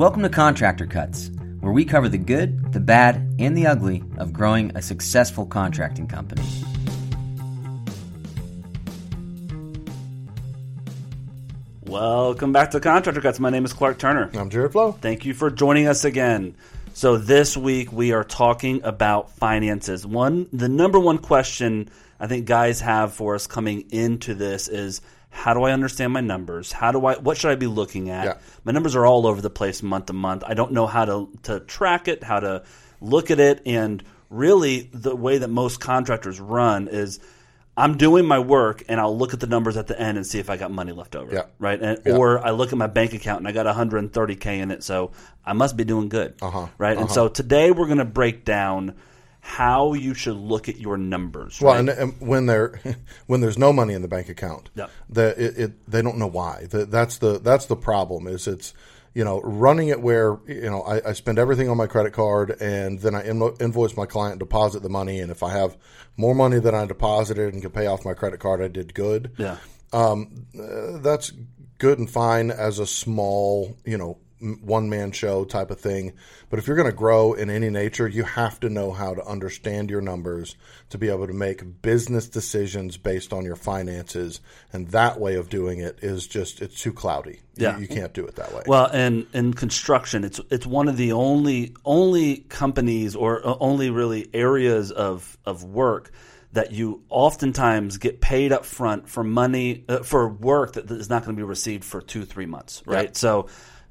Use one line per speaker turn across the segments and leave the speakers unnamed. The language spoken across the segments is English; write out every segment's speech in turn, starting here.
Welcome to Contractor Cuts, where we cover the good, the bad, and the ugly of growing a successful contracting company.
Welcome back to Contractor Cuts. My name is Clark Turner.
I'm Jared Flo.
Thank you for joining us again. So this week we are talking about finances. One, the number one question I think guys have for us coming into this is how do I understand my numbers? How do I what should I be looking at?
Yeah.
My numbers are all over the place month to month. I don't know how to to track it, how to look at it and really the way that most contractors run is I'm doing my work and I'll look at the numbers at the end and see if I got money left over.
Yeah.
Right. And,
Yeah.
Or I look at my bank account and I got 130K in it. So I must be doing good.
Uh-huh.
Right. And so today we're going to break down how you should look at your numbers.
Well,
right?
and, and when there when there's no money in the bank account,
Yeah.
the, it, it they don't know why. The, that's the that's the problem. Is it's you know running it where you know I, I spend everything on my credit card and then I invo- invoice my client, deposit the money, and if I have more money than I deposited and can pay off my credit card, I did good.
yeah.
Um, uh, that's good and fine as a small, you know, one man show type of thing. But if you're going to grow in any nature, you have to know how to understand your numbers to be able to make business decisions based on your finances. And that way of doing it is just, it's too cloudy. You-
Yeah.
You, can't do it that way.
Well, and in construction, it's it's one of the only only companies or uh, only really areas of of work that you oftentimes get paid up front for money uh, for work that is not going to be received for two three months, right?
Yeah.
So.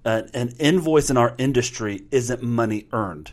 Uh, an invoice in our industry isn't money earned.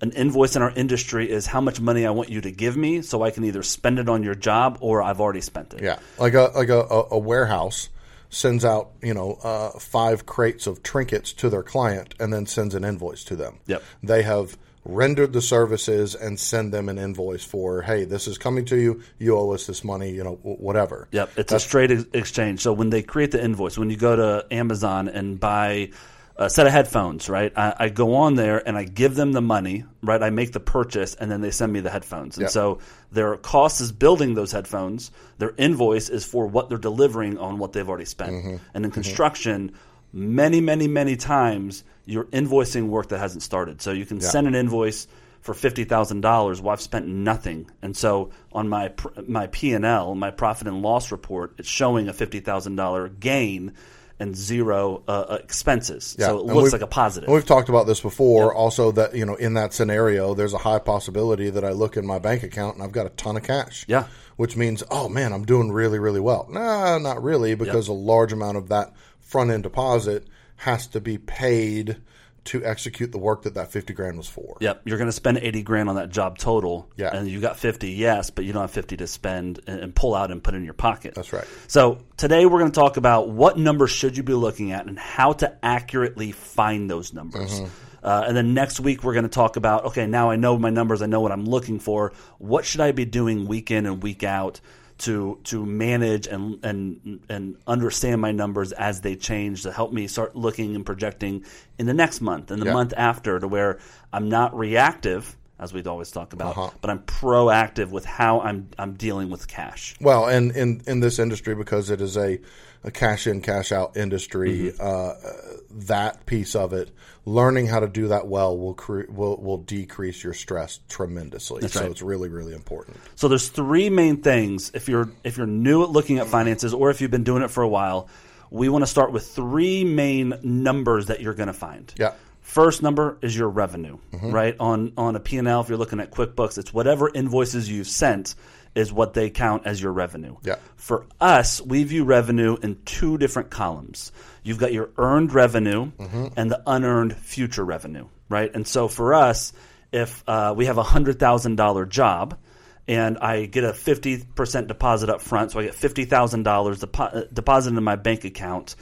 An invoice in our industry is how much money I want you to give me, so I can either spend it on your job or I've already spent it.
Yeah, like a like a, a, a warehouse sends out you know uh, five crates of trinkets to their client and then sends an invoice to them.
Yep.
They have rendered the services and send them an invoice for hey this is coming to you you owe us this money you know whatever
Yep, it's a straight ex- exchange. So when they create the invoice, when you go to Amazon and buy a set of headphones, right? I, I go on there and I give them the money, right? I make the purchase and then they send me the headphones. And
Yeah.
so their cost is building those headphones. Their invoice is for what they're delivering on what they've already spent.
Mm-hmm.
And in construction, many, many, many times you're invoicing work that hasn't started. So you can send an invoice for fifty thousand dollars. Well, I've spent nothing, and so on my my P and L, my profit and loss report, it's showing a fifty thousand dollar gain and zero uh, uh, expenses.
Yeah,
So it
and
looks like a positive.
We've talked about this before. Also, that you know, in that scenario, there's a high possibility that I look in my bank account and I've got a ton of cash.
Yeah.
which means, oh man, I'm doing really, really well. Nah, not really, because a large amount of that front end deposit has to be paid to execute the work that that fifty grand was for.
Yep, you're going to spend eighty grand on that job total.
Yeah.
and you got fifty, yes, but you don't have fifty to spend and, and pull out and put in your pocket.
That's right.
So today we're going to talk about what numbers should you be looking at and how to accurately find those numbers.
Mm-hmm.
Uh, and then next week we're going to talk about okay, now I know my numbers, I know what I'm looking for. What should I be doing week in and week out to to manage and and and understand my numbers as they change to help me start looking and projecting in the next month and the
Yeah.
month after to where I'm not reactive as we'd always talk about,
Uh-huh.
but I'm proactive with how I'm I'm dealing with cash.
Well, and in in this industry because it is a, a cash in cash out industry,
Mm-hmm.
uh, that piece of it, learning how to do that well will cre- will will decrease your stress tremendously. so
right.
it's really really important.
So there's three main things if you're if you're new at looking at finances or if you've been doing it for a while, we want to start with three main numbers that you're going to find.
Yeah.
First number is your revenue, right? On on a P&L if you're looking at QuickBooks, it's whatever invoices you've sent is what they count as your revenue.
Yeah.
For us, we view revenue in two different columns. You've got your earned revenue mm-hmm. and the unearned future revenue, right? And so for us, if uh, we have a hundred thousand dollar job and I get a fifty percent deposit up front, so I get fifty thousand dollars uh, deposited in my bank account,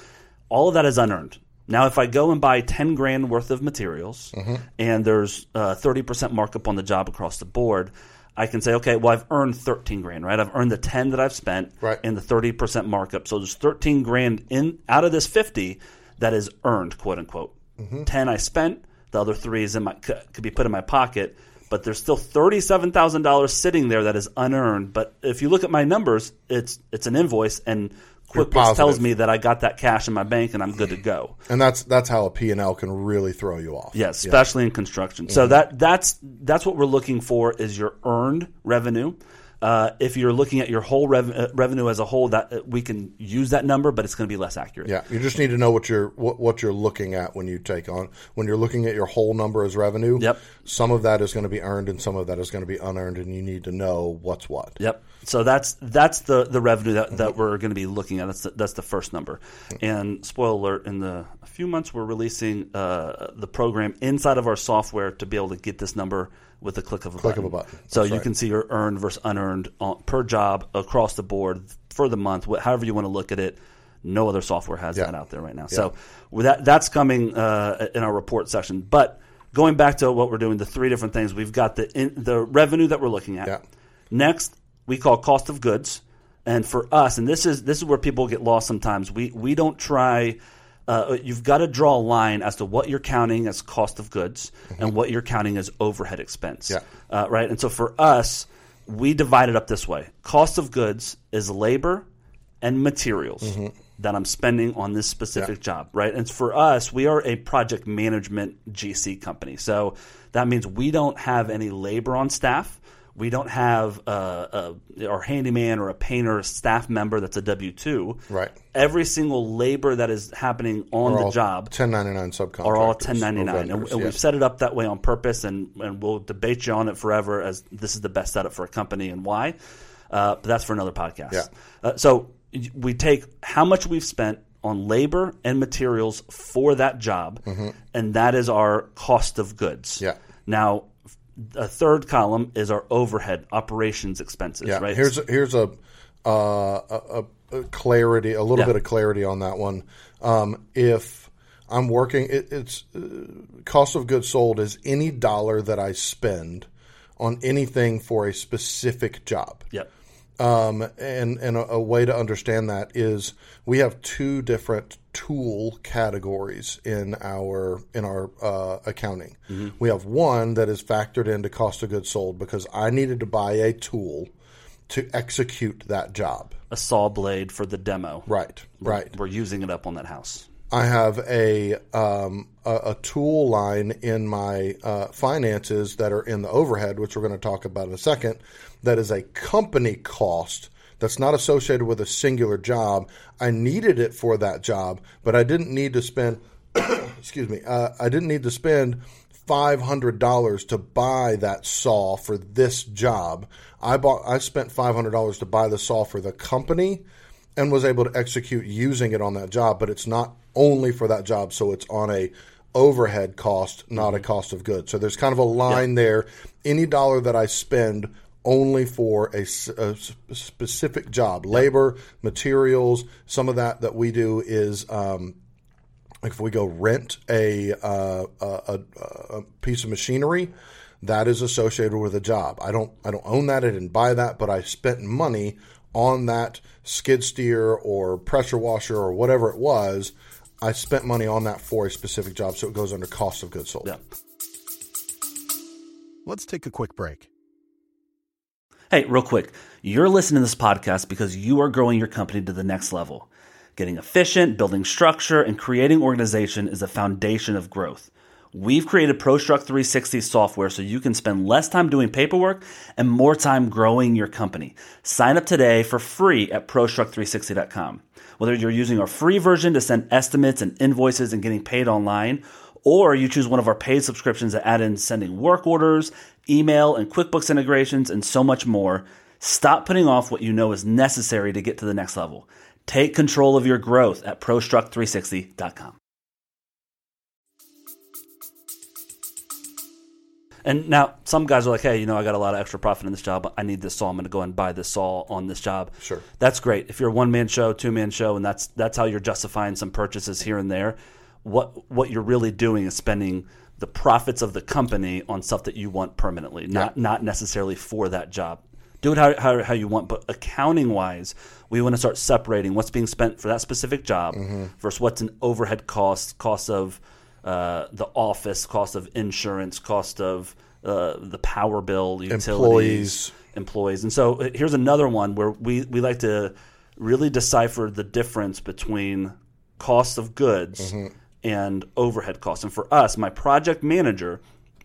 all of that is unearned. Now, if I go and buy ten grand worth of materials mm-hmm. and there's uh, thirty percent markup on the job across the board, I can say, okay, well, I've earned thirteen grand, right? I've earned the ten that I've spent
Right.
and the thirty percent markup. So there's thirteen grand in out of this fifty that is earned, quote unquote. Mm-hmm. Ten I spent, the other three is in my could be put in my pocket. But there's still thirty-seven thousand dollars sitting there that is unearned. But if you look at my numbers, it's it's an invoice, and QuickBooks tells me that I got that cash in my bank and I'm good to go.
And that's that's how a P&L can really throw you off.
Yes, especially in construction. So mm-hmm. that that's that's what we're looking for is your earned revenue. Uh, if you're looking at your whole rev- uh, revenue as a whole, that uh, we can use that number, but it's going to be less accurate.
Yeah, you just need to know what you're what, what you're looking at when you take on when you're looking at your whole number as revenue.
Yep.
Some of that is going to be earned and some of that is going to be unearned, and you need to know what's what.
Yep. So that's that's the the revenue that, that we're going to be looking at. That's the, that's the first number. And spoiler alert: in the a few months, we're releasing uh, the program inside of our software to be able to get this number with a click of a
Click
button.
of a button.
So
That's
you
right.
can see your earned versus unearned on, per job across the board for the month, however you want to look at it. No other software has
Yeah.
that out there right now. So with that that's coming uh, in our report section. But going back to what we're doing, the three different things we've got the in, the revenue that we're looking at.
Yeah.
Next, we call cost of goods, and for us, and this is this is where people get lost sometimes. We we don't try. Uh, you've got to draw a line as to what you're counting as cost of goods and what you're counting as overhead expense.
Yeah.
Uh, right. And so for us, we divide it up this way: cost of goods is labor and materials that I'm spending on this specific job, right? And for us, we are a project management GC company. So that means we don't have any labor on staff. We don't have uh, a, our handyman or a painter staff member that's a W 2.
Right.
Every single labor that is happening on
Are
the
all
job
1099 subcontractors
are all 1099 and,
vendors,
and
yeah.
we've set it up that way on purpose and, and we'll debate you on it forever as this is the best setup for a company and why uh, but that's for another podcast
Yeah.
uh, so we take how much we've spent on labor and materials for that job and that is our cost of goods
Mm-hmm. Yeah.
now a third column is our overhead operations expenses
Yeah,
right
here's a, here's a, uh, a, a clarity, a little
Yeah.
bit of clarity on that one. Um, if I'm working, it, it's uh, cost of goods sold is any dollar that I spend on anything for a specific job.
yep
Um, and and a, a way to understand that is we have two different tool categories in our in our uh, accounting. We have one that is factored into cost of goods sold because I needed to buy a tool to execute that job.
a saw blade for the demo
Right, right.
we're using it up on that house
I have a um, a, a tool line in my uh, finances that are in the overhead, which we're going to talk about in a second. That is a company cost that's not associated with a singular job. I needed it for that job, but I didn't need to spend. excuse me. Uh, I didn't need to spend five hundred dollars to buy that saw for this job. I bought. I spent five hundred dollars to buy the saw for the company and was able to execute using it on that job, but it's not only for that job, so it's on a overhead cost, not a cost of goods. So there's kind of a line there. Any dollar that I spend only for a specific job, labor, materials, some of that that we do is um, if we go rent a, uh, a, a, a piece of machinery that is associated with a job. I don't i don't own that. I didn't buy that but i spent money on that skid steer or pressure washer or whatever it was i spent money on that for a specific job so it goes under cost of goods sold
yeah
Let's take a quick break.
Hey, real quick, you're listening to this podcast because you are growing your company to the next level. Getting efficient, building structure, and creating organization is a foundation of growth. We've created ProStruct 360 software so you can spend less time doing paperwork and more time growing your company. Sign up today for free at ProStruct360.com. Whether you're using our free version to send estimates and invoices and getting paid online, or you choose one of our paid subscriptions that add in sending work orders, email, and QuickBooks integrations, and so much more. Stop putting off what you know is necessary to get to the next level. Take control of your growth at ProStruct360.com. And now some guys are like, hey, you know, I got a lot of extra profit in this job. I need this saw. I'm going to go and buy this saw on this job.
Sure.
That's great. If you're a one man show, two man show, and that's that's how you're justifying some purchases here and there. What what you're really doing is spending the profits of the company on stuff that you want permanently, not not necessarily for that job. Do it how, how, how you want, but accounting wise, we want to start separating what's being spent for that specific job mm-hmm. versus what's an overhead cost, cost of uh, the office, cost of insurance, cost of uh, the power bill, utilities,
Employees.
employees. And so uh, here's another one where we, we like to really decipher the difference between cost of goods
Mm-hmm.
and overhead costs. And for us, my project manager,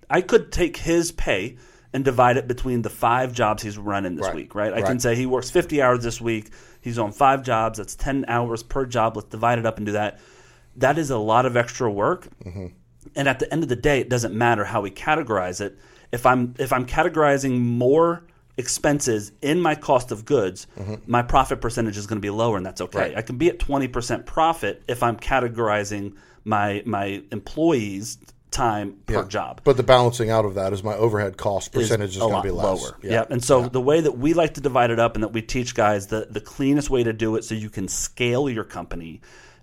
I could take his pay and divide it between the five jobs he's running this
Right.
week, right? I can say he works 50 hours this week. He's on five jobs. That's 10 hours per job. Let's divide it up and do that. That is a lot of extra work. Mm-hmm. And at the end of the day, it doesn't matter how we categorize it. If I'm if I'm categorizing more expenses in my cost of goods, mm-hmm. my profit percentage is going to be lower, and that's okay.
Right.
I can be at twenty percent profit if I'm categorizing my my employees' time per job
But the balancing out of that is my overhead cost percentage is,
a
going to be less.
lower. Yeah. And so the way that we like to divide it up and that we teach guys the, the cleanest way to do it so you can scale your company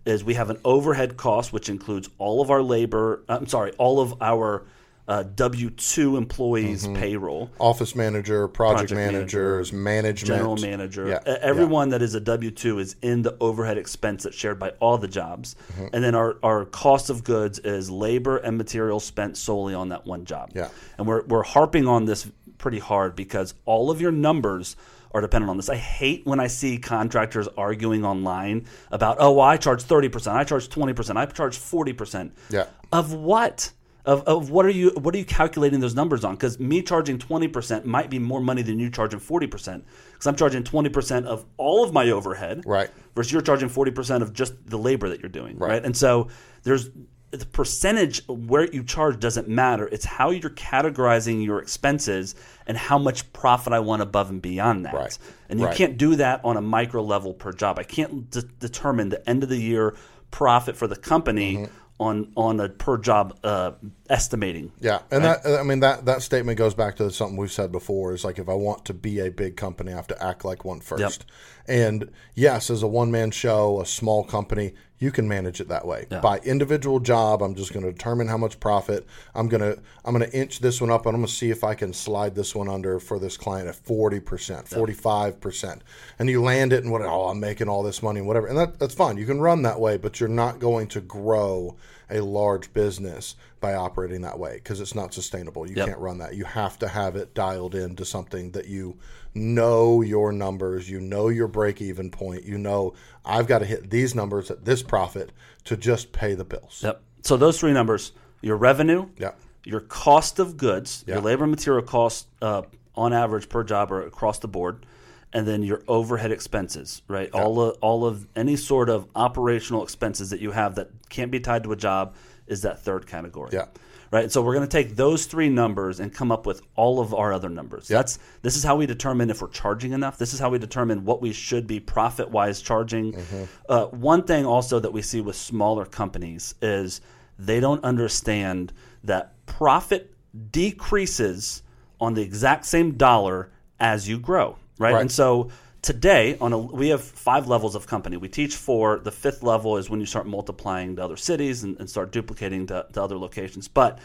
is we have an overhead cost, which includes all of our labor, I'm sorry, all of our uh, W 2 employees' payroll.
Office manager, project,
Project
managers, management,
General manager,
Yeah,
everyone that is a W two is in the overhead expense that's shared by all the jobs,
Mm-hmm.
and then our, our cost of goods is labor and materials spent solely on that one job.
Yeah.
and we're we're harping on this pretty hard because all of your numbers are dependent on this. I hate when I see contractors arguing online about, oh, well, I charge thirty percent, I charge twenty percent, I charge forty percent.
Yeah.
Of what? Of, of what are you what are you calculating those numbers on? Because me charging twenty percent might be more money than you charging forty percent. Because I'm charging twenty percent of all of my overhead,
Right.
Versus you're charging forty percent of just the labor that you're doing, right?
Right.
And so there's the percentage of where you charge doesn't matter. It's how you're categorizing your expenses and how much profit I want above and beyond that.
Right.
And you
Right.
can't do that on a micro level per job. I can't de- determine the end of the year profit for the company
Mm-hmm.
on on a per job uh, estimating.
Yeah, and that I mean that that statement goes back to something we've said before. Is like if I want to be a big company, I have to act like one first. And yes, as a one man show, a small company, you can manage it that way by individual job. I'm just going to determine how much profit I'm going to I'm going to inch this one up, and I'm going to see if I can slide this one under for this client at forty percent, forty five percent, and you land it and what? Oh, I'm making all this money and whatever, and that that's fine. You can run that way, but you're not going to grow a large business by operating that way because it's not sustainable. You
Yep.
can't run that. You have to have it dialed into something that you know your numbers, you know your break even point, you know I've got to hit these numbers at this profit to just pay the bills.
Yep. So those three numbers: your revenue,
Yeah.
your cost of goods, your labor and material costs uh, on average per job or across the board, and then your overhead expenses, right? All of all of any sort of operational expenses that you have that can't be tied to a job is that third category.
Yeah.
Right. So we're going to take those three numbers and come up with all of our other numbers. That's this is how we determine if we're charging enough. This is how we determine what we should be profit wise charging.
Mm-hmm.
Uh, one thing also that we see with smaller companies is they don't understand that profit decreases on the exact same dollar as you grow. Right.
Right.
And so today on a we have five levels of company. We teach four. The fifth level is when you start multiplying to other cities and, and start duplicating to, to other locations. But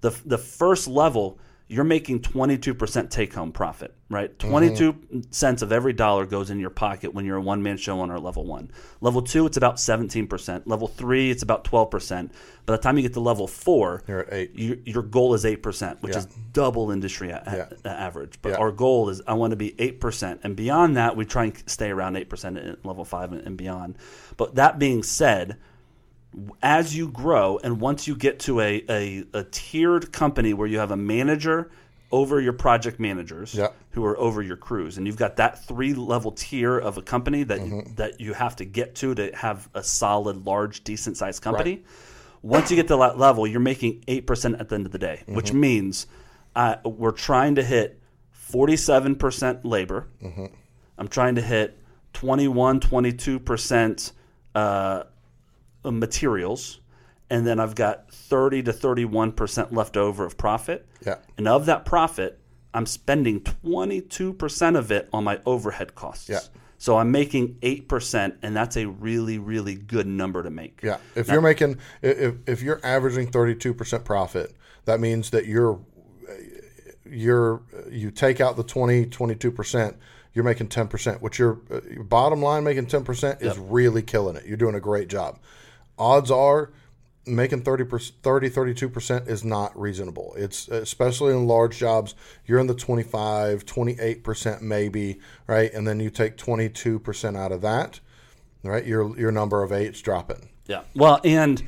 the, the first level you're making 22% take home profit right mm-hmm. 22 cents of every dollar goes in your pocket when you're a one man show on our level one level two it's about 17% level three it's about 12% by the time you get to level four
You're at eight.
your, your goal is 8% which
Yeah.
is double industry a-
Yeah.
average but
Yeah.
our goal is I want to be 8%. And beyond that, we try and stay around 8% at level 5 and, and beyond. But that being said, as you grow and once you get to a, a, a tiered company where you have a manager over your project managers
Yeah.
who are over your crews and you've got that three level tier of a company that you, that you have to get to to have a solid large decent sized company once you get to that level you're making 8% at the end of the day which means uh, we're trying to hit 47% labor. I'm trying to hit 21 22% uh, uh, materials, and then I've got 30 to 31% left over of profit.
Yeah.
And of that profit, I'm spending 22% of it on my overhead costs.
Yeah.
So I'm making 8%, and that's a really, really good number to make.
Yeah, if you're making if if you're averaging 32% profit, that means that you're you're you take out the 20 22%, you're making 10%, which your, uh, your bottom line making 10% is really killing it. You're doing a great job. Odds are making 30 30 32% is not reasonable it's especially in large jobs you're in the 25 28% maybe right and then you take 22% out of that right your your number of eight's dropping
Yeah. Well, and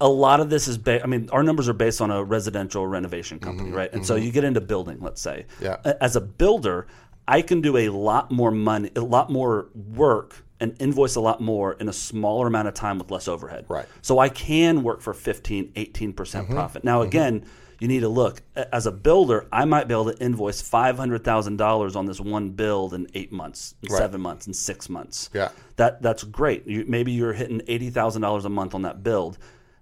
a lot of this is ba- I mean, our numbers are based on a residential renovation company, mm-hmm. right? And so mm-hmm. you get into building, let's say.
Yeah.
As a builder, I can do a lot more money, a lot more work and invoice a lot more in a smaller amount of time with less overhead.
Right.
So I can work for 15, 18% profit. Now again, you need to look as a builder, I might be able to invoice $500,000 on this one build in 8 months, in
Right.
7 months, in 6 months
Yeah.
that that's great. You, maybe you're hitting eighty thousand dollars a month on that build,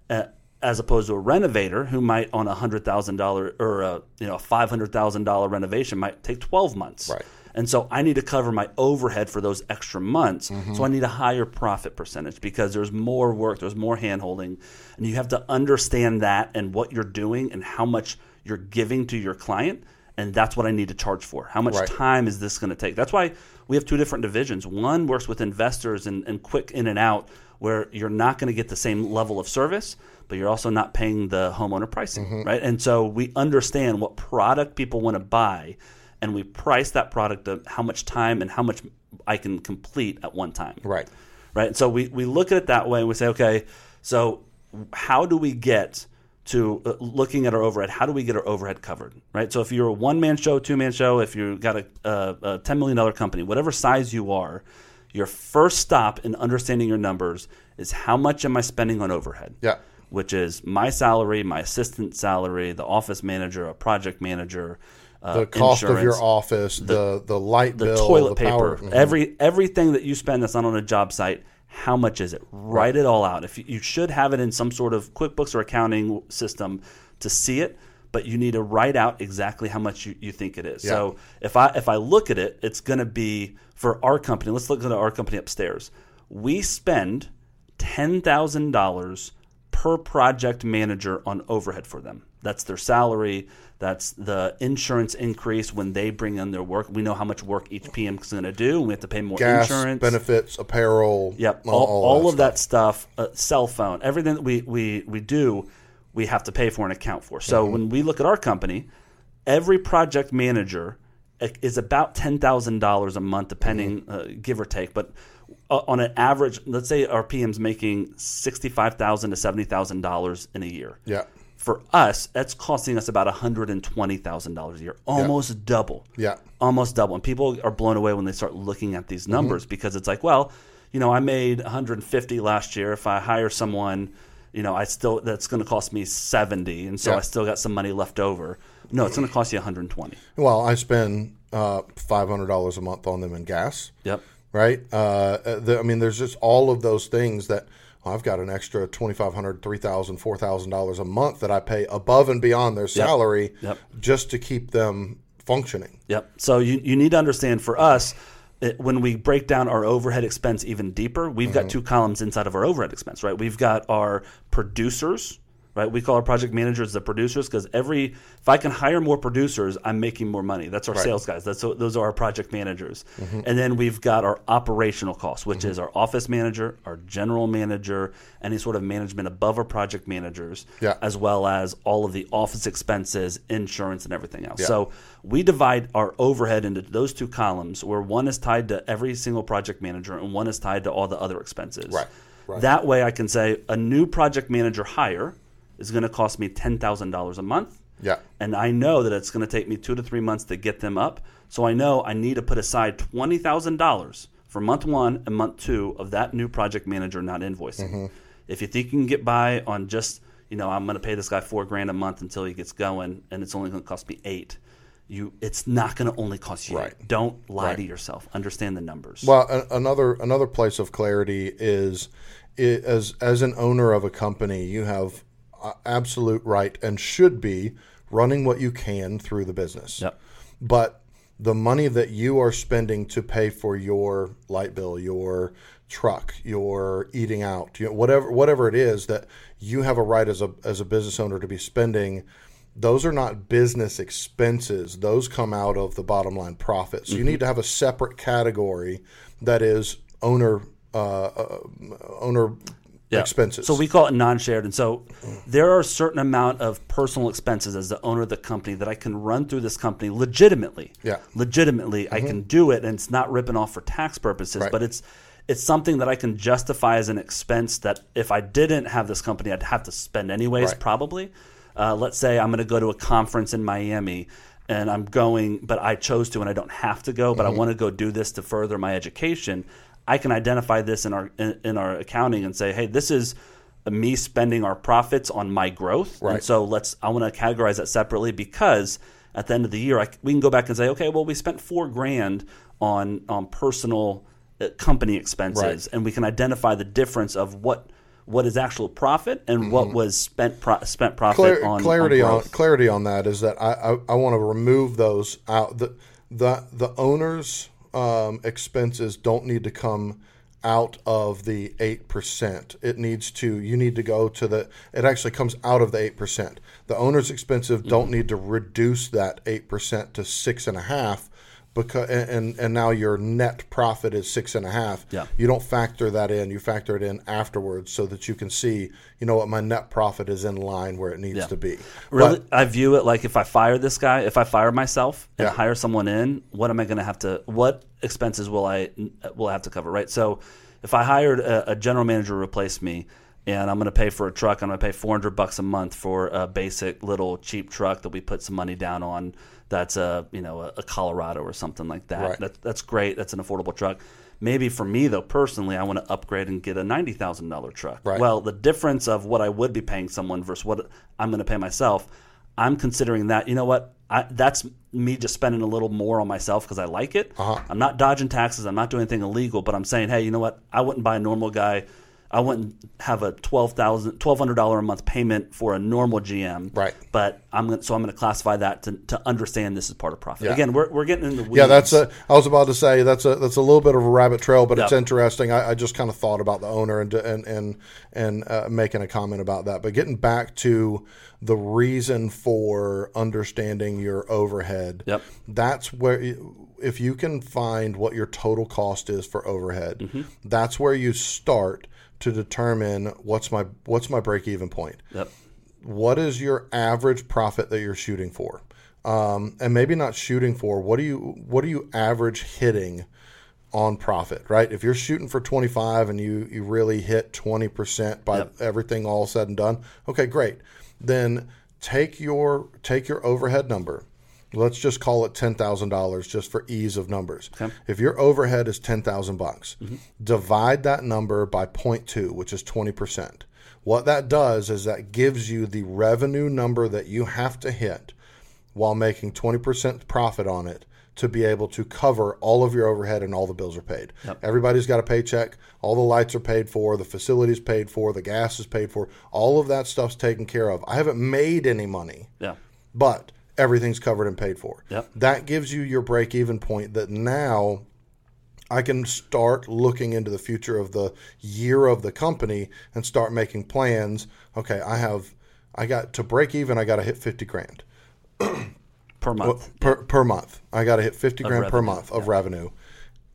uh, as opposed to a renovator who might on a hundred thousand dollar or a you know a five hundred thousand dollar renovation might take twelve months.
Right.
And so I need to cover my overhead for those extra months.
Mm-hmm.
So I need a higher profit percentage because there's more work, there's more hand holding, and you have to understand that and what you're doing and how much you're giving to your client. And that's what I need to charge for. How much
Right.
time is this going to take? That's why we have two different divisions. One works with investors and, and quick in and out, where you're not going to get the same level of service, but you're also not paying the homeowner pricing,
Mm-hmm.
right? And so we understand what product people want to buy, and we price that product of how much time and how much I can complete at one time
right
right? And so we, we look at it that way and we say, okay, so how do we get to uh, looking at our overhead? How do we get our overhead covered, right? So if you're a one man show, two man show, if you've got a, a, a $10 million company, whatever size you are, your first stop in understanding your numbers is how much am I spending on overhead?
Yeah.
Which is my salary, my assistant salary, the office manager, a project manager, uh,
the cost of your office the the light
the
bill
toilet
the power
paper, every everything that you spend that's not on a job site. How much is it? Write it all out. If you, you should have it in some sort of QuickBooks or accounting system to see it, but you need to write out exactly how much you, you think it is. So if I if I look at it, it's going to be for our company. Let's look at our company upstairs. We spend ten thousand dollars per project manager on overhead for them. That's their salary. That's the insurance increase when they bring in their work. We know how much work each PM is going to do, and we have to pay more
gas
insurance.
benefits apparel
Yep,
all,
all,
all
all
that
of that stuff, uh, cell phone, everything that we, we, we do, we have to pay for and account for. So
Mm-hmm.
when we look at our company, every project manager uh, is about ten thousand dollars a month, depending,
Mm-hmm.
uh, give or take. But uh, on an average, let's say our PM's making sixty five thousand to seventy thousand dollars in a year.
Yeah.
For us, that's costing us about one hundred and twenty thousand dollars a year, almost double
Yeah.
almost double. And people are blown away when they start looking at these numbers
Mm-hmm.
because it's like, well, you know, I made 150 last year. If I hire someone, you know, I still that's going to cost me 70, and so
Yeah.
I still got some money left over. No, it's going to cost you 120.
Well, I spend uh, five hundred dollars a month on them in gas.
Yep.
Right. Uh, the, I mean, there's just all of those things that well, I've got an extra twenty five hundred, three thousand, four thousand dollars $3,000, $4,000 a month that I pay above and beyond their salary
Yep.
just to keep them functioning.
Yep. So you, you need to understand for us, it, when we break down our overhead expense even deeper, we've got mm-hmm. two columns inside of our overhead expense, right? We've got our producers, right? We call our project managers the producers because every if I can hire more producers, I'm making more money. That's our sales guys. That's those are our project managers. Mm-hmm. And then we've got our operational costs, which mm-hmm. is our office manager, our general manager, any sort of management above our project managers,
Yeah.
as well as all of the office expenses, insurance, and everything else. So we divide our overhead into those two columns, where one is tied to every single project manager and one is tied to all the other expenses.
Right, right.
That way, I can say a new project manager hire is going to cost me ten thousand dollars a month.
Yeah.
And I know that it's going to take me two to three months to get them up. So I know I need to put aside twenty thousand dollars for month one and month two of that new project manager not invoicing.
Mm-hmm.
If you think you can get by on just, you know, I'm going to pay this guy four grand a month until he gets going, and it's only going to cost me eight. You, it's not going to only cost you.
Right.
Eight. Don't lie to yourself. Understand the numbers.
Well, another another place of clarity is i as as an owner of a company, you have absolute right and should be running what you can through the business.
Yep.
But the money that you are spending to pay for your light bill, your truck, your eating out, you know, whatever whatever it is that you have a right as a as a business owner to be spending, those are not business expenses. Those come out of the bottom line profits. So you need to have a separate category that is owner uh, uh, owner
Yeah.
expenses.
So we call it non-shared, and so there are a certain amount of personal expenses as the owner of the company that I can run through this company legitimately.
Yeah. Mm-hmm.
legitimately, I can do it, and it's not ripping off for tax purposes,
Right.
but it's it's something that I can justify as an expense that if I didn't have this company, I'd have to spend anyways,
Right.
probably. Uh, let's say I'm going to go to a conference in Miami. And I'm going, but I chose to, and I don't have to go. But
Mm-hmm.
I want to go do this to further my education. I can identify this in our in, in our accounting and say, hey, this is me spending our profits on my growth. And
Right.
so let's I want to categorize that separately because at the end of the year, I, we can go back and say, okay, well, we spent four grand on on personal uh, company expenses,
Right.
and we can identify the difference of what what is actual profit and what was spent pro- spent profit
Mm-hmm. Clar-
on
clarity
on,
on, clarity on that is that I, I, I want to remove those out. The the the owner's um, expenses don't need to come out of the eight percent. It needs to you need to go to the. It actually comes out of the eight percent. The owner's expenses
Mm-hmm.
don't need to reduce that eight percent to six and a half. Because and and now your net profit is six and a half.
Yeah.
You don't factor that in. You factor it in afterwards so that you can see, you know what, my net profit is in line where it needs
Yeah.
to be.
Really,
But-
I view it like if I fire this guy, if I fire myself and
Yeah.
hire someone in, what am I going to have to? What expenses will I will I have to cover? Right. So, if I hired a, a general manager to replace me, and I'm going to pay for a truck, I'm going to pay 400 bucks a month for a basic little cheap truck that we put some money down on. That's a you know a, Colorado or something like that.
Right.
That, that's great. That's an affordable truck. Maybe for me though, personally, I want to upgrade and get a ninety thousand dollar truck.
Right.
Well, the difference of what I would be paying someone versus what I'm going to pay myself, I'm considering that. You know what? I, that's me just spending a little more on myself because I like it.
Uh-huh.
I'm not dodging taxes. I'm not doing anything illegal. But I'm saying, hey, you know what? I wouldn't buy a normal guy. I wouldn't have a twelve thousand, twelve hundred dollar a month payment for a normal GM.
Right.
But I'm gonna, so I'm going to classify that to, to understand this is part of profit.
Yeah.
Again, we're, we're getting in the weeds.
Yeah, that's a. I was about to say that's a that's a little bit of a rabbit trail, but it's interesting. I, I just kind of thought about the owner and and and and uh, making a comment about that. But getting back to the reason for understanding your overhead.
Yep.
That's where you- if you can find what your total cost is for overhead,
Mm-hmm.
that's where you start to determine what's my what's my break even point.
Yep.
what is your average profit that you're shooting for? Um, and maybe not shooting for what do you what do you average hitting on profit right? If you're shooting for 25 and you you really hit 20% by
Yep.
everything all said and done okay great. Then take your take your overhead number let's just call it $10,000 just for ease of numbers.
Okay.
if your overhead is 10,000 bucks mm-hmm. divide that number by 0.2 which is 20% what that does is that gives you the revenue number that you have to hit while making 20% profit on it to be able to cover all of your overhead and all the bills are paid. Everybody's got a paycheck, all the lights are paid for, the facilities paid for, the gas is paid for, all of that stuff's taken care of. I haven't made any money.
Yeah.
but everything's covered and paid for.
Yep.
That gives you your break even point that now I can start looking into the future of the year of the company and start making plans. Okay, I have I got to break even, I got to hit 50 grand
Per month.
per, per month. I got to hit 50 grand per month of revenue.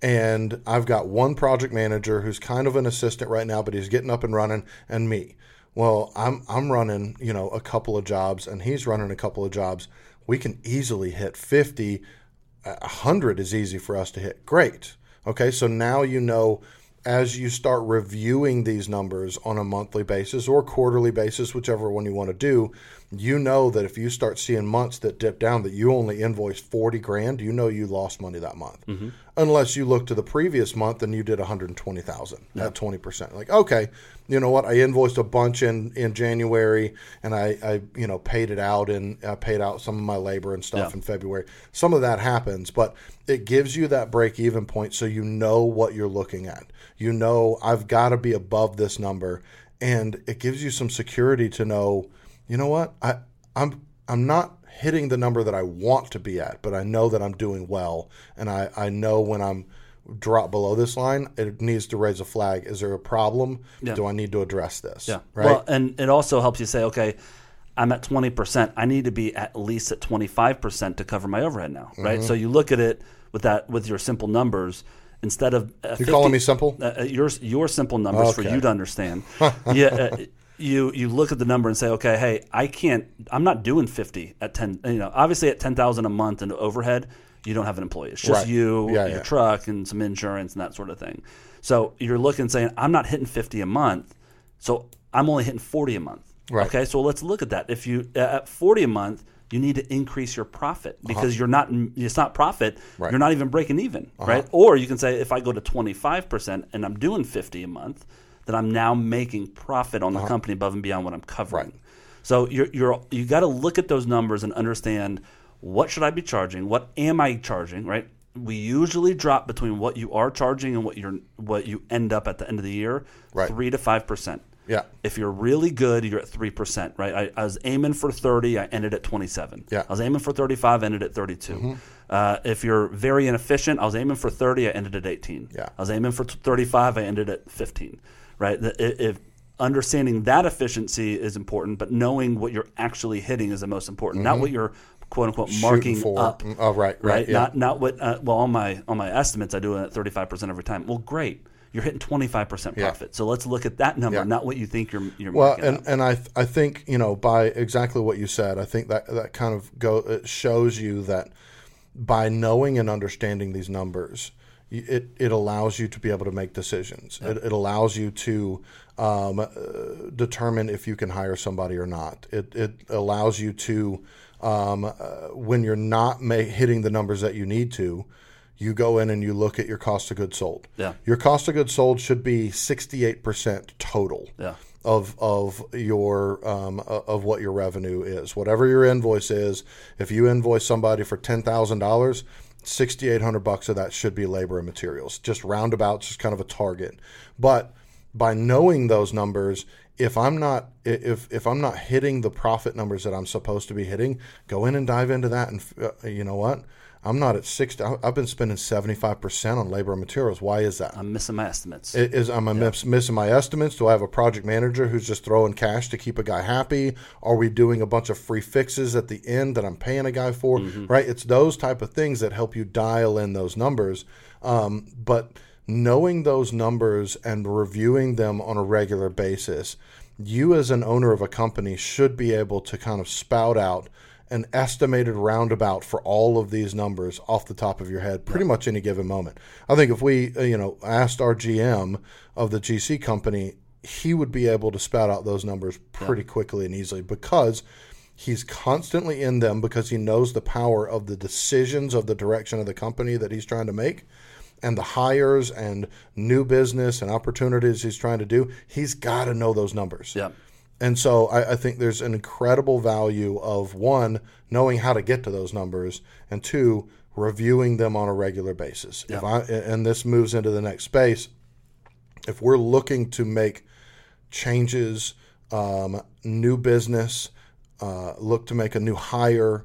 And I've got one project manager who's kind of an assistant right now, but he's getting up and running, and me. Well, I'm I'm running, you know, a couple of jobs, and he's running a couple of jobs. We can easily hit 50. A 100 is easy for us to hit. Great. Okay, so now you know as you start reviewing these numbers on a monthly basis or quarterly basis, whichever one you want to do, you know that if you start seeing months that dip down that you only invoiced 40 grand, you know you lost money that month. Mm-hmm. Unless you look to the previous month and you did 120,000 at 20%. Like, okay, you know what? I invoiced a bunch in, in January and I, I, you know, paid it out and I paid out some of my labor and stuff
Yeah.
in February. Some of that happens, but it gives you that break even point so you know what you're looking at. You know, I've got to be above this number and it gives you some security to know, you know what? I I'm I'm not hitting the number that I want to be at, but I know that I'm doing well and I I know when I'm drop below this line, it needs to raise a flag. Is there a problem?
Yeah.
Do I need to address this?
Yeah.
Right?
Well, and it also helps you say, okay, I'm at 20%. I need to be at least at 25% to cover my overhead now, right?
Mm-hmm.
So you look at it with that with your simple numbers instead of uh,
You calling me simple?
uh, uh, your your simple numbers for you to understand. yeah, uh, you you look at the number and say, okay, hey, I can't. I'm not doing 50 at 10. You know, obviously at 10,000 a month in overhead, you don't have an employee. It's just
Right.
you,
Yeah,
your
yeah.
truck, and some insurance and that sort of thing. So you're looking saying, I'm not hitting 50 a month, so I'm only hitting 40 a month.
Right.
Okay, so let's look at that. If you at 40 a month. You need to increase your profit because you're not. It's not profit.
Uh-huh. Right. Uh-huh.
You're not even breaking even, right? Or you can say if I go to 25% and I'm doing 50 a month, then I'm now making profit on the company above and beyond what I'm covering.
Uh-huh. Right.
So you're, you're you got to look at those numbers and understand what should I be charging? What am I charging, right? We usually drop between what you are charging and what you're what you end up at the end of the year,
Right.
3 to 5%.
Yeah.
If you're really good, you're at three percent, right? I, I was aiming for thirty, I ended at twenty-seven.
Yeah. Mm-hmm.
I was aiming for thirty-five, ended at 32 Uh, if you're very inefficient, I was aiming for thirty, I ended at eighteen.
Yeah.
I was aiming for thirty-five, I ended at fifteen. Right? The- If understanding that efficiency is important, but knowing what you're actually hitting is the most important, not what you're quote unquote marking
Mm-hmm. for.
up.
Mm, oh, right, right,
right.
yeah.
Not not what. Uh, well, on my on my estimates, I do it at thirty-five percent every time. Well, great. You're hitting twenty-five percent
Yeah.
profit. So let's look at that number,
Yeah.
not what you think you're you're
Well, and,
up.
and I th- I think you know by exactly what you said, I think that that kind of go it shows you that by knowing and understanding these numbers, it it allows you to be able to make decisions. It, it allows you to um, uh, determine if you can hire somebody or not. It it allows you to um, uh, when you're not ma- hitting the numbers that you need to. You go in and you look at your cost of goods sold.
Yeah.
Your cost of goods sold should be 68% total
Yeah.
Of of your um, of what your revenue is. Whatever your invoice is, if you invoice somebody for ten thousand dollars, sixty eight hundred bucks of that should be labor and materials. Just roundabout, just kind of a target. But by knowing those numbers, if I'm not if if I'm not hitting the profit numbers that I'm supposed to be hitting, go in and dive into that. And uh, you know what? I'm not at sixty. I- I've been spending seventy five percent on labor and materials. Why is that?
I'm missing my estimates.
I- Is am I miss, missing my estimates? Do I have a project manager who's just throwing cash to keep a guy happy? Are we doing a bunch of free fixes at the end that I'm paying a guy for? Right? It's those type of things that help you dial in those numbers. Um, but knowing those numbers and reviewing them on a regular basis, you as an owner of a company should be able to kind of spout out an estimated roundabout for all of these numbers off the top of your head pretty much any given moment. I think if we, uh, you know, asked our GM of the GC company, he would be able to spout out those numbers pretty quickly and easily because he's constantly in them because he knows the power of the decisions of the direction of the company that he's trying to make and the hires and new business and opportunities he's trying to do. He's got to know those numbers.
yeah.
And so I, I think there's an incredible value of one, knowing how to get to those numbers, and two, reviewing them on a regular basis. If I and this moves into the next space, if we're looking to make changes, um, new business, uh, look to make a new hire,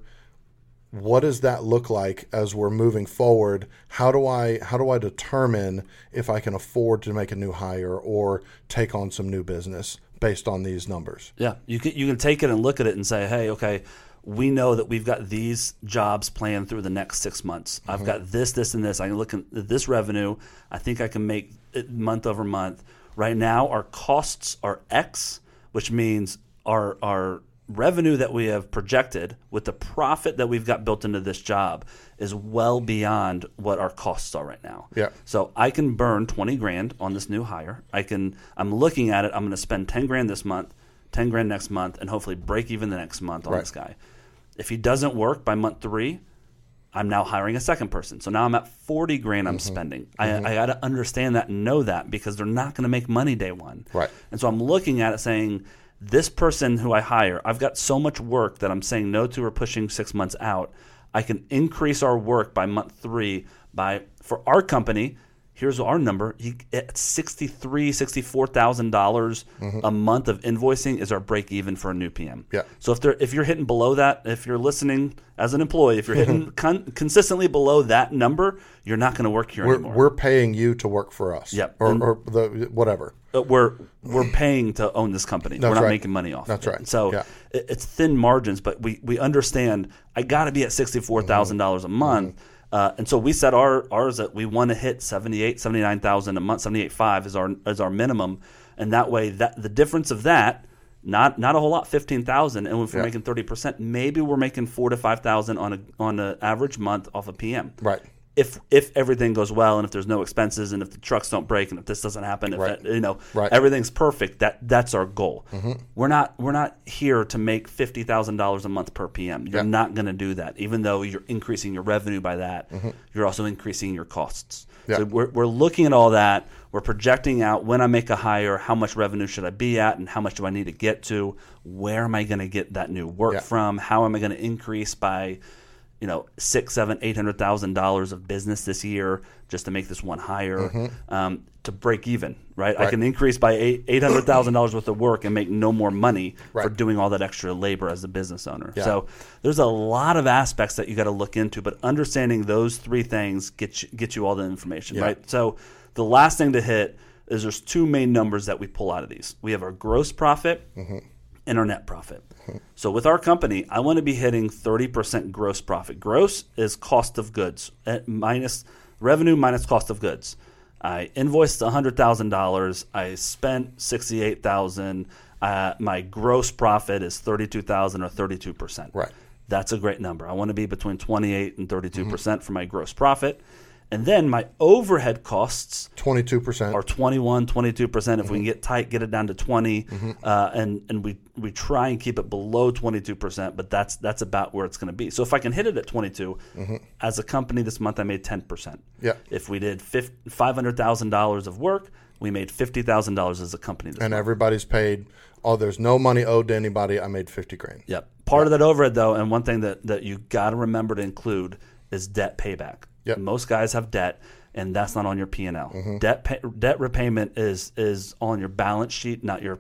what does that look like as we're moving forward? How do i how do i determine if i can afford to make a new hire or take on some new business based on these numbers
Yeah, you can you can take it and look at it and say, hey, okay, we know that we've got these jobs planned through the next six months. I've mm-hmm. got this, this, and this. I can look at this revenue. I think I can make it month over month. Right now, our costs are X, which means our our revenue that we have projected with the profit that we've got built into this job is well beyond what our costs are right now.
Yeah.
So I can burn 20 grand on this new hire. I can I'm looking at it, I'm going to spend 10 grand this month, 10 grand next month and hopefully break even the next month on
Right.
this guy. If he doesn't work by month 3, I'm now hiring a second person. So now I'm at 40 grand I'm
Mm-hmm.
spending. I, I got to understand that and know that because they're not going to make money day one.
Right.
And so I'm looking at it saying, this person who I hire, I've got so much work that I'm saying no to or pushing six months out. I can increase our work by month three by for our company. Here's our number. He, at sixty-three, sixty-four thousand dollars mm-hmm. a month of invoicing is our break even for a new PM.
Yeah.
So if they're if you're hitting below that, if you're listening as an employee, if you're hitting mm-hmm. con- consistently below that number, you're not going to work here
we're,
anymore.
we're paying you to work for us
Yep.
or, or the whatever
Uh, we're we're paying to own this company. we're not
right.
making money off.
That's
it.
right.
So
Yeah.
it, it's thin margins, but we we understand. I got to be at sixty four thousand dollars a month. Mm-hmm. Uh, and so we set our ours that we want to hit 78, 79,000 a month, 78.5 is our is our minimum, and that way that the difference of that not not a whole lot, fifteen thousand, and if we're
Yeah.
making thirty percent, maybe we're making four to five thousand on a on an average month off a PM.
Right.
If if everything goes well and if there's no expenses and if the trucks don't break and if this doesn't happen, if
Right.
that, you know
Right.
everything's perfect, that that's our goal. Mm-hmm. We're not we're not here to make fifty thousand dollars a month per PM. You're
Yeah.
not going to do that. Even though you're increasing your revenue by that, mm-hmm. you're also increasing your costs.
Yeah.
So we're, we're looking at all that. We're projecting out when I make a hire, how much revenue should I be at, and how much do I need to get to? Where am I going to get that new work
Yeah.
from? How am I going to increase by, you know, six, seven, eight hundred thousand dollars of business this year just to make this one hire um, to break even? Right? I can increase by eight eight hundred thousand dollars worth of work and make no more money for doing all that extra labor as a business owner.
Yeah.
So there's a lot of aspects that you got to look into, but understanding those three things get you, get you all the information,
Yeah.
right? So the last thing to hit is there's two main numbers that we pull out of these. We have our gross profit and our net profit. So with our company, I want to be hitting 30% gross profit. Gross is cost of goods eh, minus revenue minus cost of goods. I invoiced $100,000. I spent 68,000. Uh, my gross profit is 32,000 or 32%.
Right.
That's a great number. I want to be between 28 and 32% for my gross profit. And then my overhead costs
Twenty two percent.
are 21, 22%. If we can get tight, get it down to 20.
Mm-hmm.
Uh, and and we, we try and keep it below 22%, but that's that's about where it's going to be. So if I can hit it at 22, as a company this month, I made 10%.
Mm-hmm. Yeah.
If we did $500,000 of work, we made $50,000 as a company this
And
month.
everybody's paid. Oh, there's no money owed to anybody. I made fifty grand.
Yep. Part of that overhead, though, and one thing that, that you got to remember to include is debt payback.
Yep.
Most guys have debt, and that's not on your P and L.
Mm-hmm.
Debt pay, debt repayment is is on your balance sheet, not your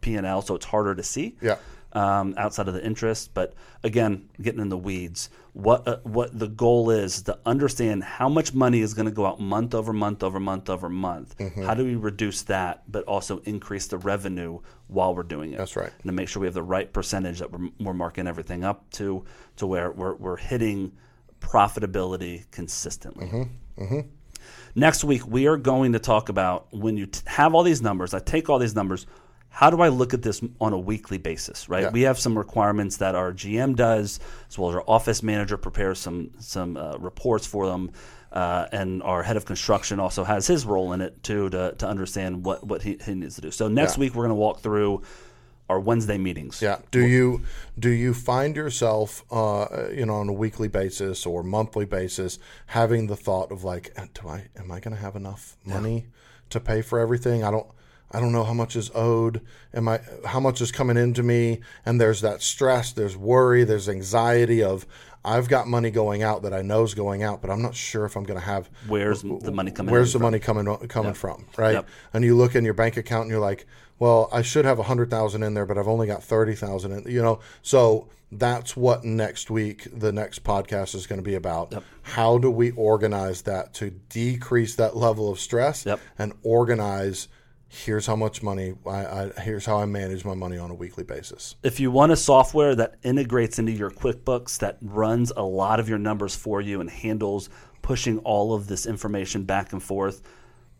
P and L, so it's harder to see.
Yeah.
Um, outside of the interest, but again, getting in the weeds. What uh, what the goal is to understand how much money is going to go out month over month over month over month.
Mm-hmm.
How do we reduce that, but also increase the revenue while we're doing it?
That's right.
and to make sure we have the right percentage that we're, we're marking everything up to to where we're, we're hitting profitability consistently.
Mm-hmm.
Next week, we are going to talk about when you t- have all these numbers, I take all these numbers, how do I look at this on a weekly basis, right?
Yeah.
We have some requirements that our GM does, as well as our office manager prepares some, some uh, reports for them. Uh, and our head of construction also has his role in it too to, to understand what, what he, he needs to do. So next
Yeah.
week we're going to walk through our Wednesday meetings.
Yeah. Do you do you find yourself, uh, you know, on a weekly basis or monthly basis, having the thought of like, "Uh, do I am I going to have enough money to pay for everything? I don't. I don't know how much is owed. Am I how much is coming into me? And there's that stress, there's worry, there's anxiety of I've got money going out that I know is going out, but I'm not sure if I'm going to have
Where's the money coming
Where's the money coming coming from? Right?
Yep.
And you look in your bank account and you're like, well, I should have a hundred thousand in there, but I've only got thirty thousand in. You know, so that's what next week the next podcast is going to be about. How do we organize that to decrease that level of stress
Yep.
and organize? Here's how much money I, I here's how I manage my money on a weekly basis.
if you want a software that integrates into your QuickBooks that runs a lot of your numbers for you and handles pushing all of this information back and forth,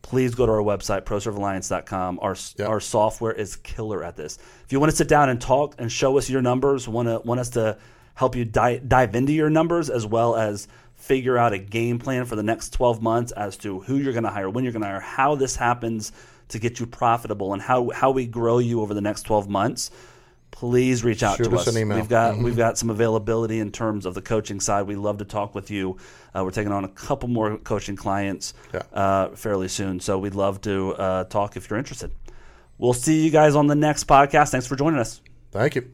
please go to our website, proservealliance.com. Our,
Yep.
our software is killer at this. If you want to sit down and talk and show us your numbers, want to want us to help you dive, dive into your numbers as well as figure out a game plan for the next 12 months as to who you're going to hire, when you're going to hire, how this happens to get you profitable and how, how we grow you over the next 12 months, please reach out
Shoot
to
us
us.
an email.
We've got we've got some availability in terms of the coaching side. We love to talk with you. Uh, we're taking on a couple more coaching clients
Yeah.
uh, fairly soon, so we'd love to uh, talk if you're interested. We'll see you guys on the next podcast. Thanks for joining us.
Thank you.